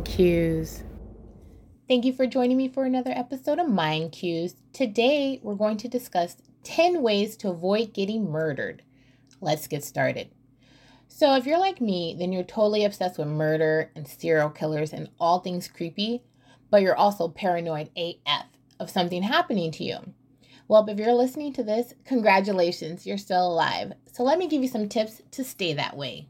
Mind Cues. Thank you for joining me for another episode of Mind Cues. Today, we're going to discuss 10 ways to avoid getting murdered. Let's get started. So, if you're like me, then you're totally obsessed with murder and serial killers and all things creepy, but you're also paranoid AF of something happening to you. Well, if you're listening to this, congratulations, you're still alive. So, let me give you some tips to stay that way.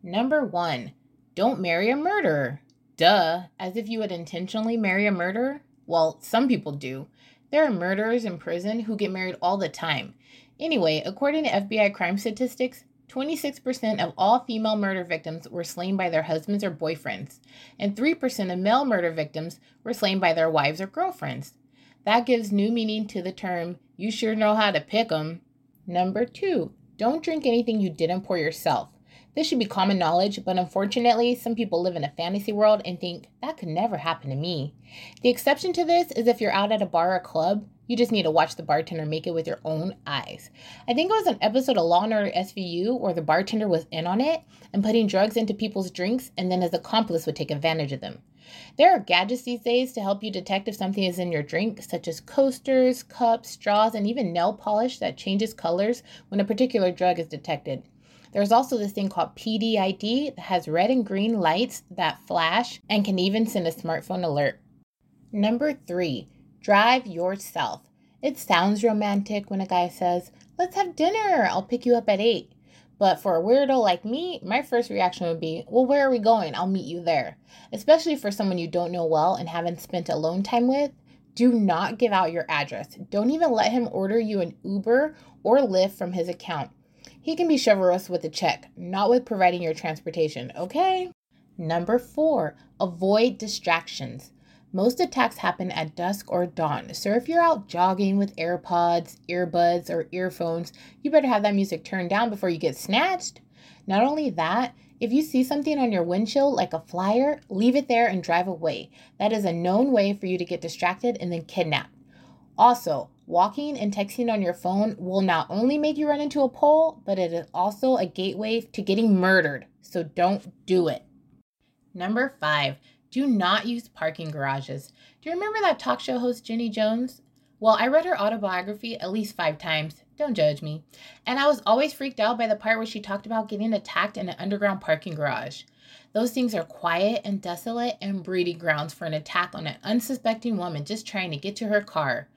Number one, don't marry a murderer. Duh, as if you would intentionally marry a murderer? Well, some people do. There are murderers in prison who get married all the time. Anyway, according to FBI crime statistics, 26% of all female murder victims were slain by their husbands or boyfriends, and 3% of male murder victims were slain by their wives or girlfriends. That gives new meaning to the term, you sure know how to pick 'em. Number two, don't drink anything you didn't pour yourself. This should be common knowledge, but unfortunately, some people live in a fantasy world and think that could never happen to me. The exception to this is if you're out at a bar or club, you just need to watch the bartender make it with your own eyes. I think it was an episode of Law and Order SVU where the bartender was in on it and putting drugs into people's drinks, and then his accomplice would take advantage of them. There are gadgets these days to help you detect if something is in your drink, such as coasters, cups, straws, and even nail polish that changes colors when a particular drug is detected. There's also this thing called PDID that has red and green lights that flash and can even send a smartphone alert. Number three, drive yourself. It sounds romantic when a guy says, Let's have dinner, I'll pick you up at 8. But for a weirdo like me, my first reaction would be, Well, where are we going? I'll meet you there. Especially for someone you don't know well and haven't spent alone time with. Do not give out your address. Don't even let him order you an Uber or Lyft from his account. He can be chivalrous with a check, not with providing your transportation, okay? Number four, avoid distractions. Most attacks happen at dusk or dawn, so if you're out jogging with AirPods, earbuds, or earphones, you better have that music turned down before you get snatched. Not only that, if you see something on your windshield like a flyer, leave it there and drive away. That is a known way for you to get distracted and then kidnapped. Also, Walking and texting on your phone will not only make you run into a pole, but it is also a gateway to getting murdered. So don't do it. Number five, do not use parking garages. Do you remember that talk show host, Jenny Jones? Well, I read her autobiography at least five times. Don't judge me. And I was always freaked out by the part where she talked about getting attacked in an underground parking garage. Those things are quiet and desolate and breeding grounds for an attack on an unsuspecting woman just trying to get to her car.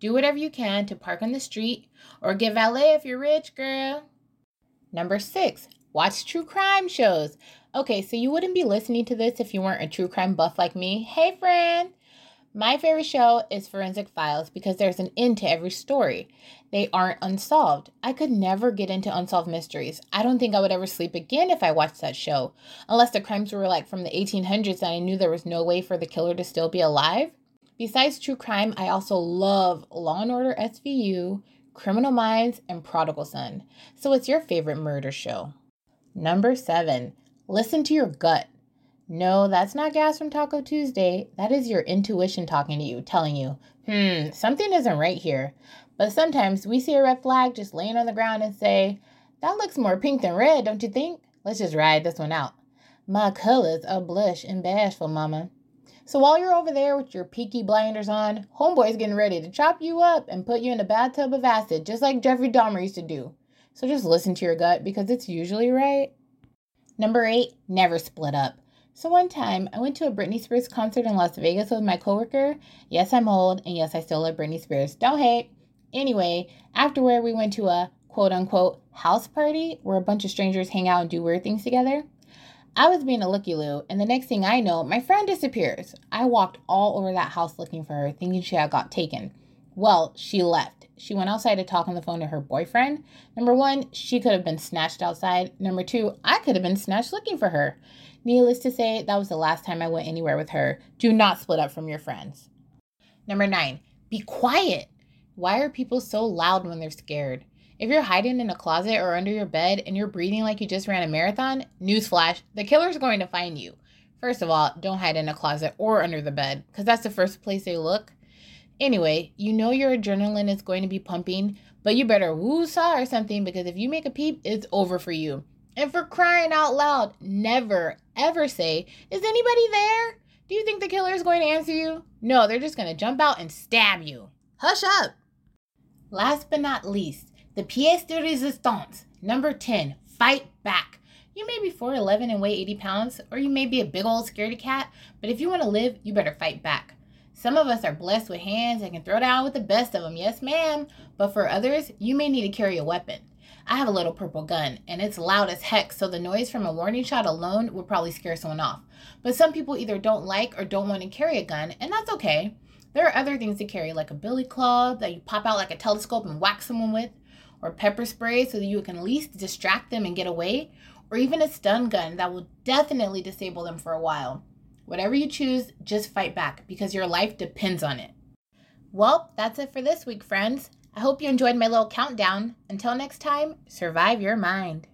Do whatever you can to park on the street or get valet if you're rich, girl. Number six, watch true crime shows. Okay, so you wouldn't be listening to this if you weren't a true crime buff like me. Hey, friend. My favorite show is Forensic Files because there's an end to every story. They aren't unsolved. I could never get into unsolved mysteries. I don't think I would ever sleep again if I watched that show, unless the crimes were like from the 1800s and I knew there was no way for the killer to still be alive. Besides true crime, I also love Law and Order SVU, Criminal Minds, and Prodigal Son. So, what's your favorite murder show? Number seven, listen to your gut. No, that's not gas from Taco Tuesday. That is your intuition talking to you, telling you, hmm, something isn't right here. But sometimes we see a red flag just laying on the ground and say, that looks more pink than red, don't you think? Let's just ride this one out. My colors are blush and bashful, mama. So while you're over there with your peaky blinders on, homeboy's getting ready to chop you up and put you in a bathtub of acid, just like Jeffrey Dahmer used to do. So just listen to your gut because it's usually right. Number eight, never split up. So one time, I went to a Britney Spears concert in Las Vegas with my coworker. Yes, I'm old, and yes, I still love Britney Spears. Don't hate. Anyway, afterward, we went to a quote unquote house party where a bunch of strangers hang out and do weird things together. I was being a looky loo, and the next thing I know, my friend disappears. I walked all over that house looking for her, thinking she had got taken. Well, she left. She went outside to talk on the phone to her boyfriend. Number one, she could have been snatched outside. Number two, I could have been snatched looking for her. Needless to say, that was the last time I went anywhere with her. Do not split up from your friends. Number nine, be quiet. Why are people so loud when they're scared? If you're hiding in a closet or under your bed and you're breathing like you just ran a marathon, newsflash, the killer's going to find you. First of all, don't hide in a closet or under the bed, because that's the first place they look. Anyway, you know your adrenaline is going to be pumping, but you better woo-saw or something because if you make a peep, it's over for you. And for crying out loud, never, ever say, Is anybody there? Do you think the killer is going to answer you? No, they're just going to jump out and stab you. Hush up. Last but not least, the pièce de résistance. Number 10, fight back. You may be 4'11 and weigh 80 pounds, or you may be a big old scaredy cat, but if you want to live, you better fight back. Some of us are blessed with hands and can throw down with the best of them, yes, ma'am. But for others, you may need to carry a weapon. I have a little purple gun, and it's loud as heck, so the noise from a warning shot alone would probably scare someone off. But some people either don't like or don't want to carry a gun, and that's okay. There are other things to carry, like a billy club that you pop out like a telescope and whack someone with, or pepper spray so that you can at least distract them and get away, or even a stun gun that will definitely disable them for a while. Whatever you choose, just fight back because your life depends on it. Well, that's it for this week, friends. I hope you enjoyed my little countdown. Until next time, survive your mind.